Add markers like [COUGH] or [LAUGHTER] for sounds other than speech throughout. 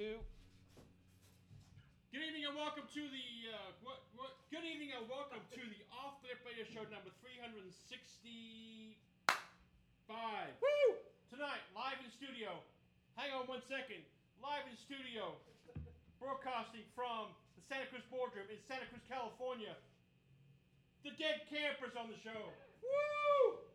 two. Good evening and welcome to the uh, what, what? Good evening and welcome to the Off the Radio Show number 365. Woo! Tonight, live in studio. Hang on one second. Live in studio, broadcasting from the Santa Cruz Boardroom in Santa Cruz, California. The Dead Kampers on the show. Woo!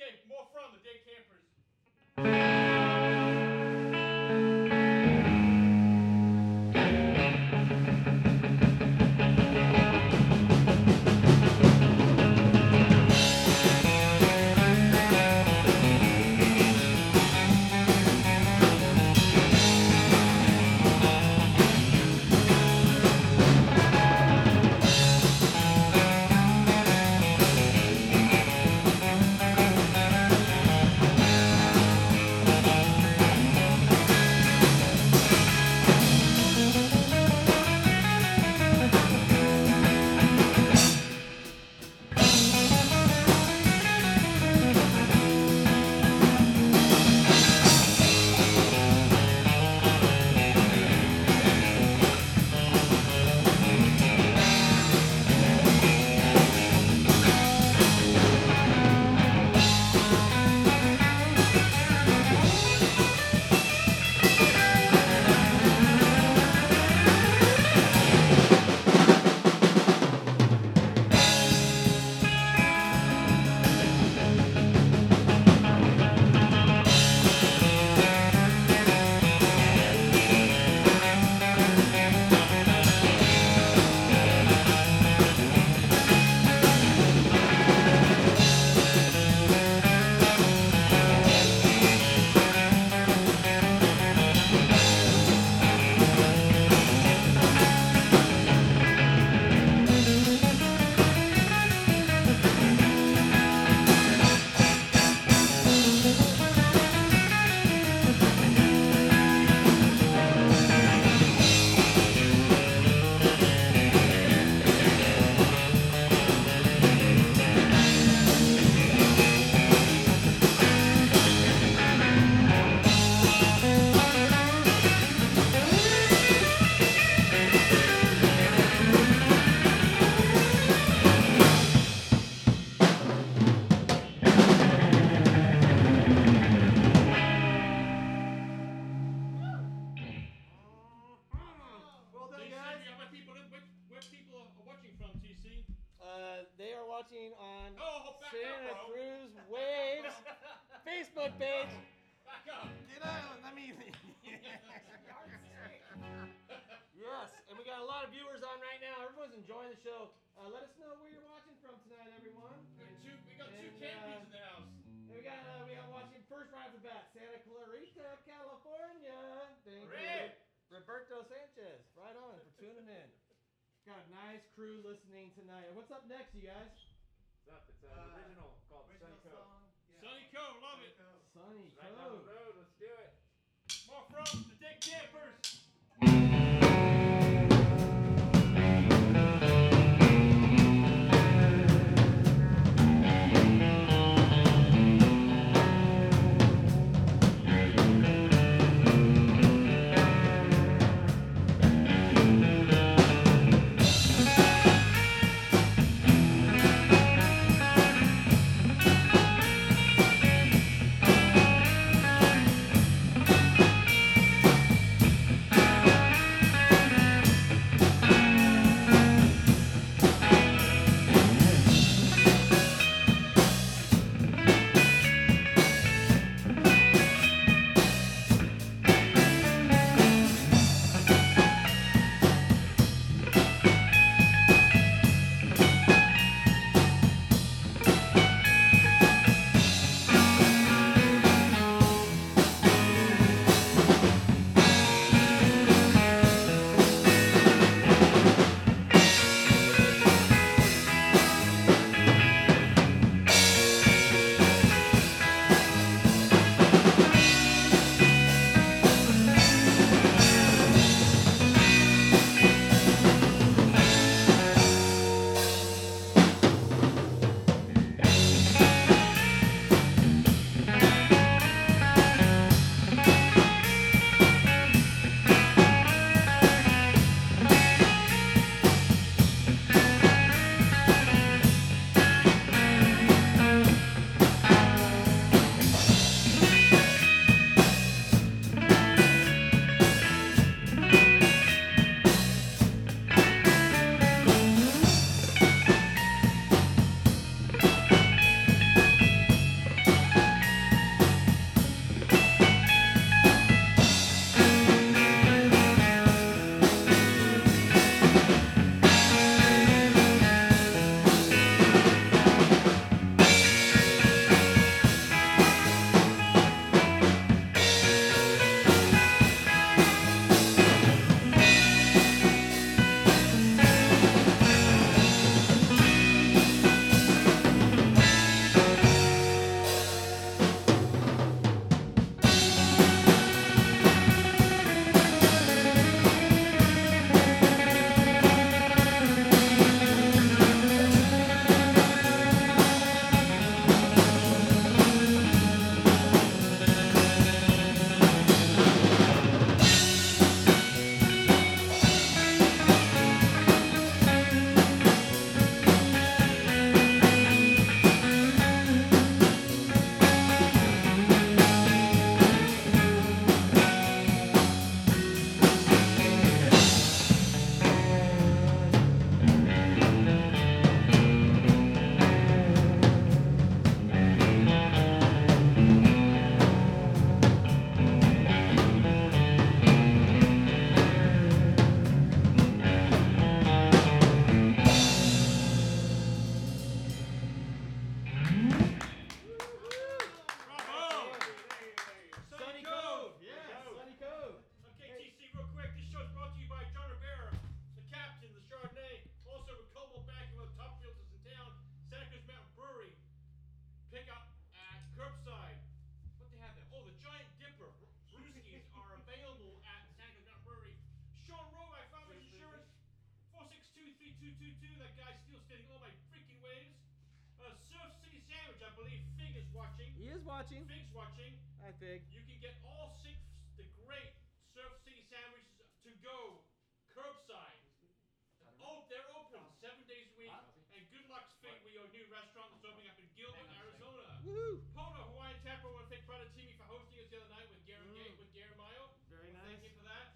Okay, more from the Dead Kampers. Got a nice crew listening tonight. What's up next, you guys? What's up? It's an original called Sunny Cove. Sunny Cove, love it. Sunny Right down Cove. the road. Let's do it. More from the Dick Campers. Watching. He is watching. Fig's watching. Hi, Fig. You can get all six the great Surf City sandwiches to go curbside. Oh, they're open seven days a week. And good luck, Fig with your new restaurant that's opening up in Gilbert, Arizona. Woohoo! Pono Hawaiian Tapper want to thank brother Timmy for hosting us the other night with Garen Mm. with Garen Mayo. Very Wanna Thank you for that.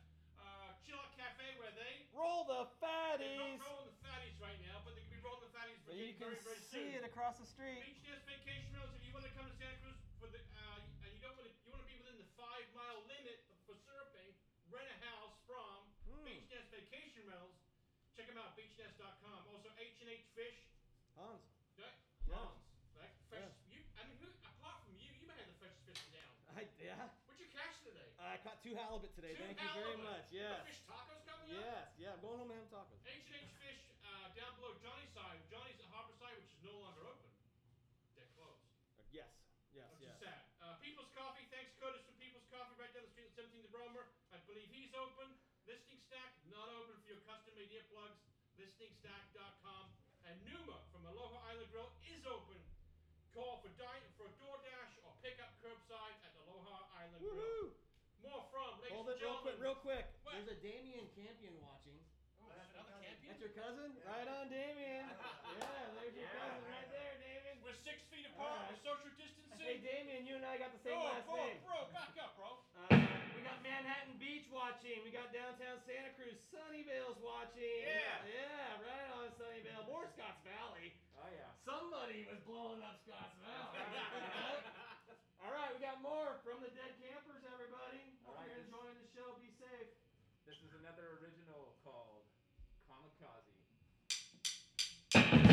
Uh, Chill Out Cafe where they Roll the they're fatties. not rolling the looking You can very, very see soon. it across the street. Beach Nest Vacation Rentals. If you want to come to Santa Cruz for the, uh, and you don't want to, you want to be within the five mile limit for surfing, rent a house from Hmm. Beach Nest Vacation Rentals. Check them out, beachnest.com. Also, H and H Fish. Hans. Yeah. Hans, right? Fresh. You, I mean, who, apart from you, you may have the freshest fish in town. I, yeah. What'd you catch today? I caught two halibut today. Two Thank you very halibut. much. Yes. The fish tacos coming up. Yes. Yeah. I'm going home and having tacos. H and H Fish uh, down below Johnny's side. Johnny's at Harbor Side, which is no longer open. They're closed. Yes. Yes. Which Yes. is sad. Uh, People's Coffee, thanks Curtis from People's Coffee right down the street at 17th of Brommer. I believe he's open. Listing Stack, not open for your custom made earplugs. Listingstack.com. And Numa from Aloha Island Grill is open. Call for dine for DoorDash or pick up curbside at Aloha Island Grill. More from, ladies Hold and it real quick, real quick. What? There's a Damien Campion watching. Oh, another campion? That's your cousin? Right on, Damien. [LAUGHS] yeah, there's your cousin right there, Damien. We're six feet apart. Alright. We're social distancing. Hey, Damien, you and I got the same oh, last bro, name. bro, back up, bro. Uh, we got Manhattan Beach watching. We got downtown Santa Cruz, Sunnyvale's watching. Yeah. Yeah, right on Sunnyvale. More Scotts Valley. Oh yeah. Somebody was blowing up Scotts Valley. [LAUGHS] All right, we got more from the Dead Kampers, everybody. Hope All right, you're this- enjoying the show. Be safe. This is another original called Kamikaze. Seven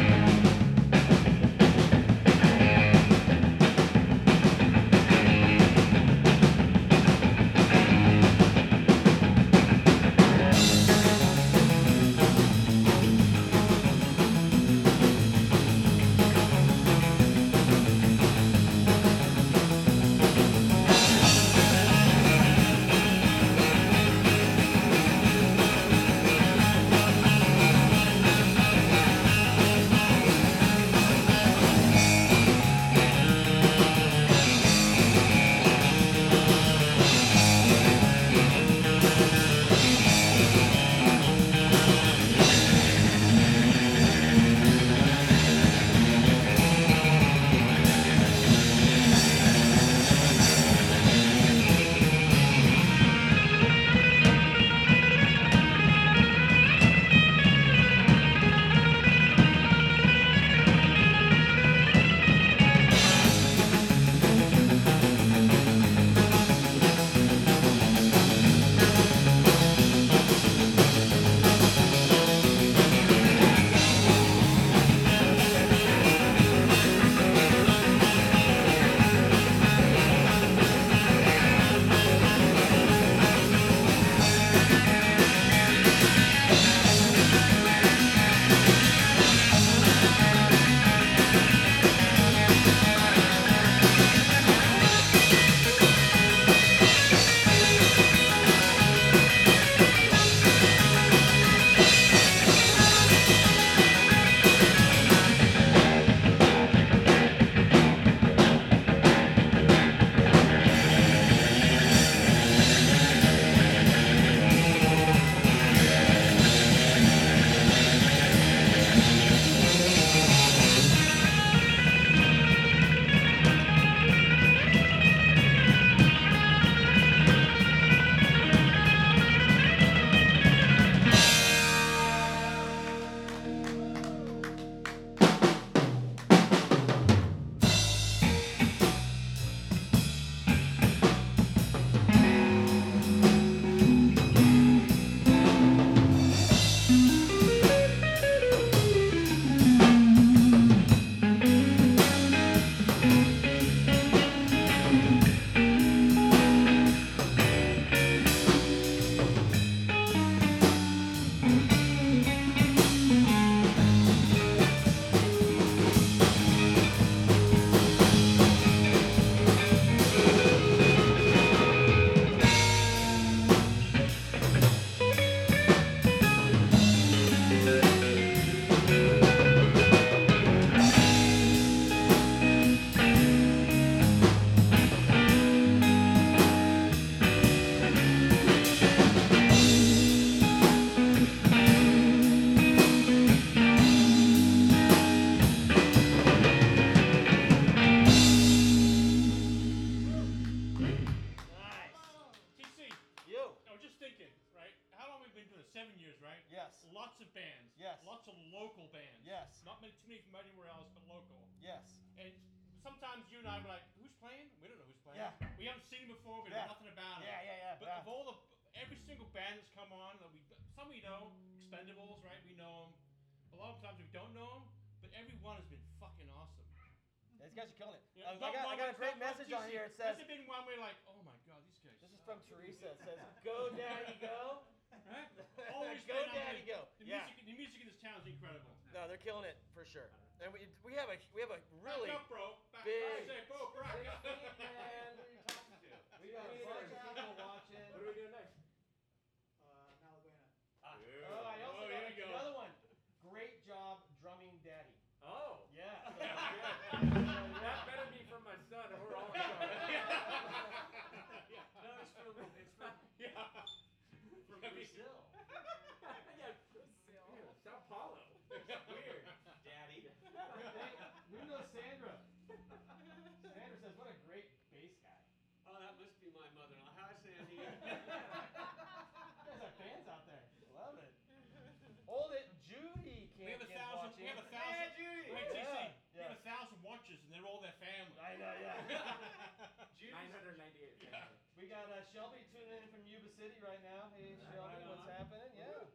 of all the every single band that's come on, that we some we know, Expendables, right? We know them. A lot of times we don't know them, but every one has been fucking awesome. These guys are killing it. Yeah, Um, not I, got, I got a great message too on here. It says, Has there been one where you're like, oh my god, these guys. this is from Teresa. It says, [LAUGHS] Go, Daddy, go. Right? [LAUGHS] Always go, been Daddy, the, go. The Yeah. music, the music in this town is incredible. No, they're killing it for sure. And we, we have a we have a really back up, bro. Back big- up. Say, bro, back big up. man. Who are you talking to? [LAUGHS] We got a bunch of people watching. What are we doing next? Uh, Malaguena. Oh, I also Oh, got here we go. another one. Great job drumming Daddy. Oh. Yeah. so Yeah, good. good. So, That yeah. better be from my son, or we're all sorry. No, it's from it's from yeah. from That'd be- Brazil. yeah, Brazil. Yeah, Sao Paulo. Weird, Daddy. Hey, who knows Sandra? Sandra says, "What a great bass guy." Oh, that must be my mother-in-law. Hi, Sandy. You guys have fans out there. Love it. Hold it, Judy We have a get thousand. watching. We have a thousand. Judy. Wait, TC. Yeah, We have a thousand watchers, and they're all their family. I know, yeah. [LAUGHS] Judy's 998 Yeah. we got uh, Shelby tuning in from Yuba City right now. Hey, Shelby, what's happening? Yeah.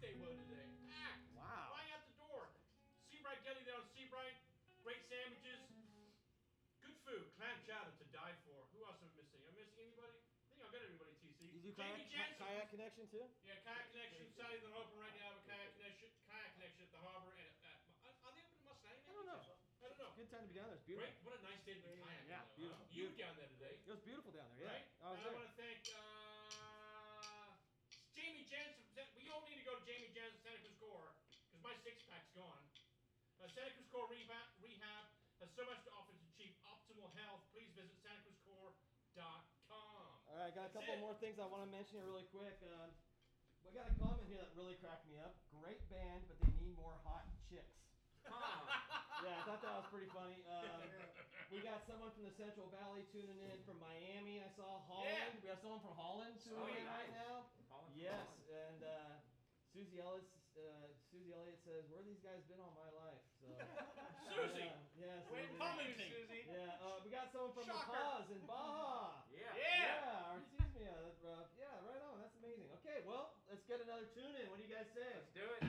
They were today. Packed. Wow. Flying out the door. Seabright Deli there on Seabright. Great sandwiches. Good food. Clam chowder to die for. Who else am I missing? Am I missing anybody? I think I've got everybody, TC. You do Jamie kayak, Jensen. kayak connection too? Yeah, kayak connection. Saturday they're open right now. With kayak connection, kayak connection at the harbor. And at, are are they open in Mustang? I don't know. I don't know. Good time to be down there. It's beautiful. Great. What a nice day to be kayaking. Yeah, though, beautiful, huh? You beautiful. down there today, It was beautiful down there. Yeah. right? I was and I there. want to thank uh, Jamie Jansen. from San- We all need to go to Jamie Jansen Santa Cruz Core because my six pack's gone. Uh, Santa Cruz Core Rehab, Rehab has so much to offer to achieve optimal health. Please visit santacruzcore.com. All right, I got a That's couple it. more things I want to mention here really quick. Um, we got a comment here that really cracked me up. Great band, but they need more hot chicks. [LAUGHS] Yeah, I thought that was pretty funny. [LAUGHS] Um, we got someone from the Central Valley tuning in from Miami. I saw Holland. Yeah. We have someone from Holland tuning Oh, in right now. Colin from Yes, Holland. and uh, Susie Ellis. Uh, Susie Elliott says, "Where these guys been all my life?" So. [LAUGHS] Susie! Yeah, yeah, Wait, Susie. Yeah, uh, we got someone from La Shocker. Paz in Baja. [LAUGHS] Yeah. Yeah. Yeah, or excuse me, uh, that's rough. Yeah, right on. That's amazing. Okay, well, let's get another tune in. What do you guys say? Let's do it.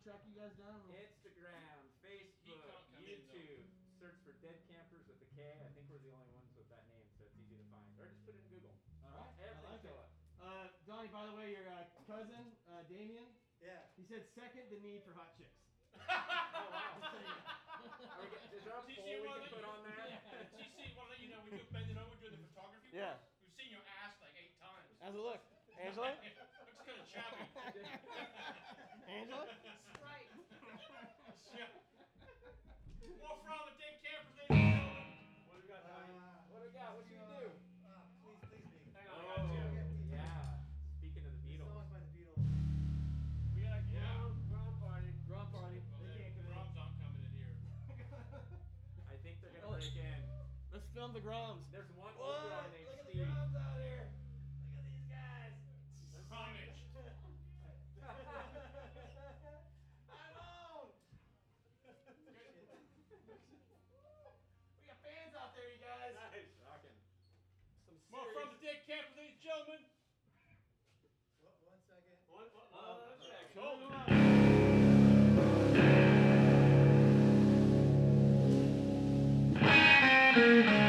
track you guys down? Instagram, Facebook, YouTube. Search for Dead Kampers with a K. I think we're the only ones with that name, so it's easy to find. Or just put it in Google. All right. Everything I like it. Up. Uh, Donnie, by the way, your uh, cousin, uh, Damien, yeah. he said second the need for hot chicks. [LAUGHS] oh, wow. Get, is there a we can put you, on there? Yeah. TC, well, you know, when you bend it over doing the photography, yeah. We've seen your ass like eight times. How's it look? Angela? [LAUGHS] Looks kind of chubby. [LAUGHS] Angela? on the Groms. There's one what? old guy named Look at Steve. the Groms out here. Look at these guys. Carnage. [LAUGHS] [LAUGHS] I'm on. we got fans out there, you guys. Nice. Rocking. Some serious... More from the Dick camp, ladies and gentlemen. What, one second. One, one, one, uh, one second. Hold on. [LAUGHS]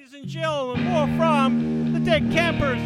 Ladies and gentlemen, more from the Dead Kampers.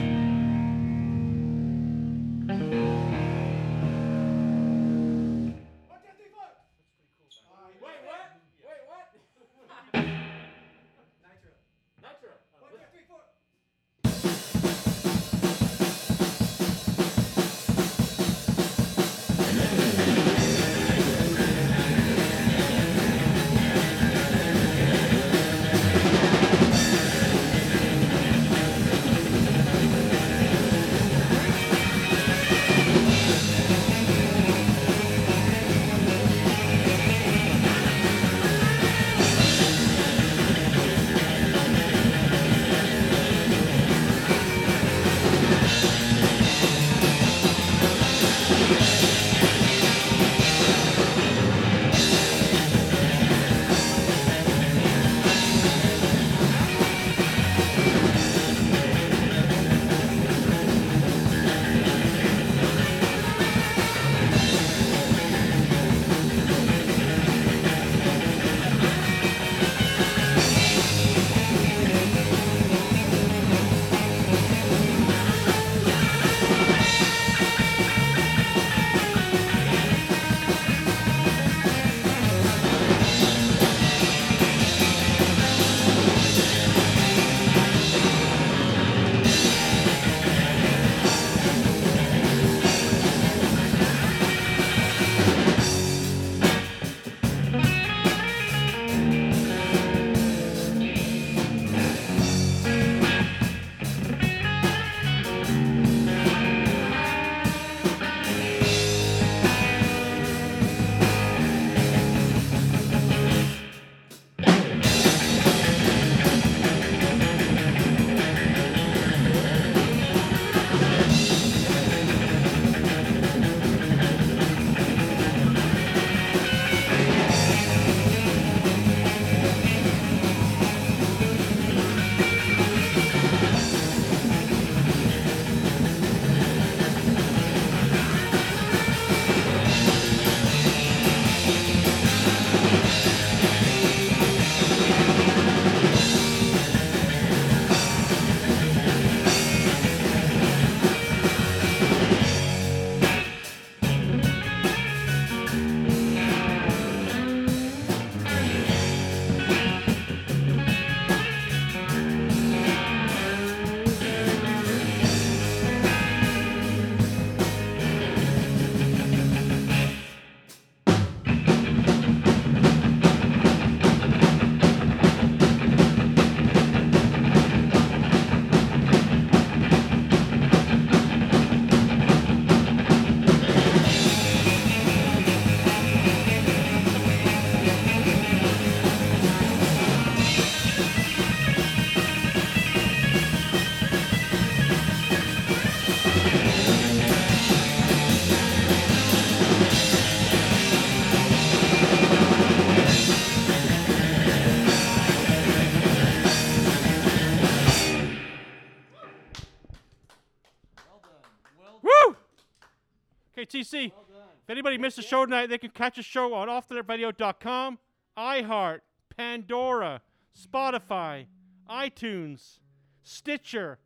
Okay, TC. Well. If anybody missed the show tonight, they can catch the show on offtheradio.com, iHeart, Pandora, Spotify, iTunes, Stitcher,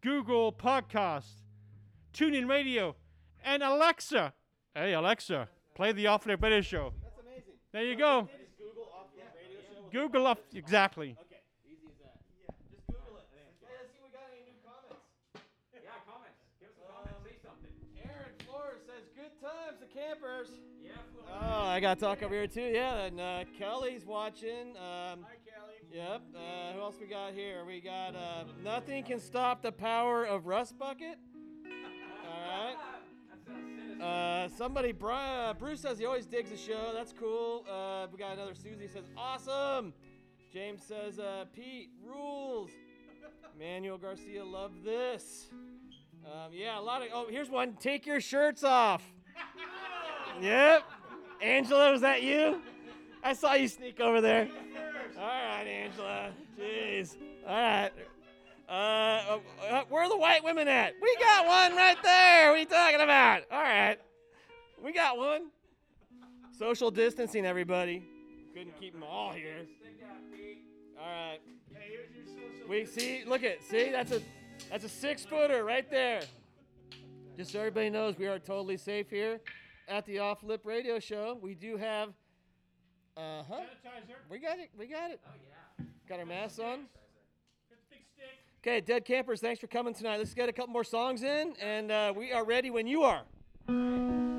Google Podcast, TuneIn Radio, and Alexa. Hey, Alexa, play the Off Their Radio show. That's amazing. There you go. Google off the radio show. Google up exactly. Okay, Oh, I got to talk over here too. Yeah, and uh, Kelly's watching. Um, Hi, Kelly. yep. Uh, who else we got here? We got uh, nothing can stop the power of Rust Bucket. All right. That sounds [LAUGHS] sinister. Uh, somebody, uh, Bruce says he always digs the show. That's cool. Uh, we got another Susie says awesome. James says uh, Pete rules. Manuel Garcia love this. Um, yeah, a lot of. Oh, here's one. Take your shirts off. [LAUGHS] yep. Angela, was that you? I saw you sneak over there. All right. Angela. Jeez. All right. Uh, uh, where are the white women at? We got one right there. What are you talking about? All right. We got one. Social distancing, everybody. Couldn't keep them all here. All right. We see. Look at. See, that's a that's a six footer right there. Just so everybody knows, we are totally safe here at the Off Lip Radio Show. We do have. Uh huh. Sanitizer. We got it. We got it. Oh yeah. Got our masks on. Got the big stick. Okay, Dead Kampers, thanks for coming tonight. Let's get a couple more songs in, and uh, we are ready when you are.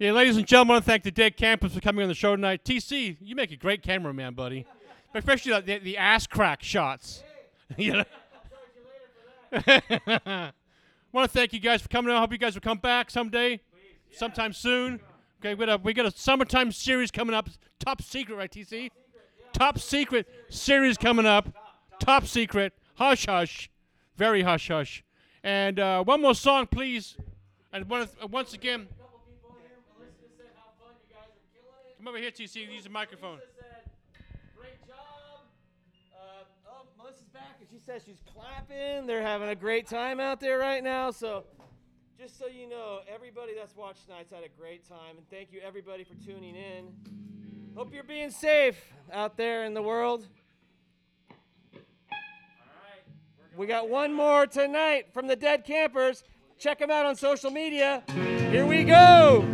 Yeah, ladies and gentlemen, I want to thank the Dead Kampers for coming on the show tonight. TC, you make a great cameraman, buddy. Especially the, the, the ass crack shots. [LAUGHS] you know? I want to thank you guys for coming. I hope you guys will come back someday, sometime soon. Okay, we got a we got a summertime series coming up. Top secret, right, TC? Top secret series coming up. Top secret. Hush hush. Very hush hush. And uh, one more song, please. And one, once again, couple people in here. Melissa just said how fun you guys are killing it. Come over here, TC. Use the microphone. Said, great job. Uh, oh, Melissa's back, and she says she's clapping. They're having a great time out there right now. So, just so you know, everybody that's watched tonight's had a great time, and thank you everybody for tuning in. Hope you're being safe out there in the world. All right. We got one more tonight from the Dead Kampers. Check them out on social media. Here we go.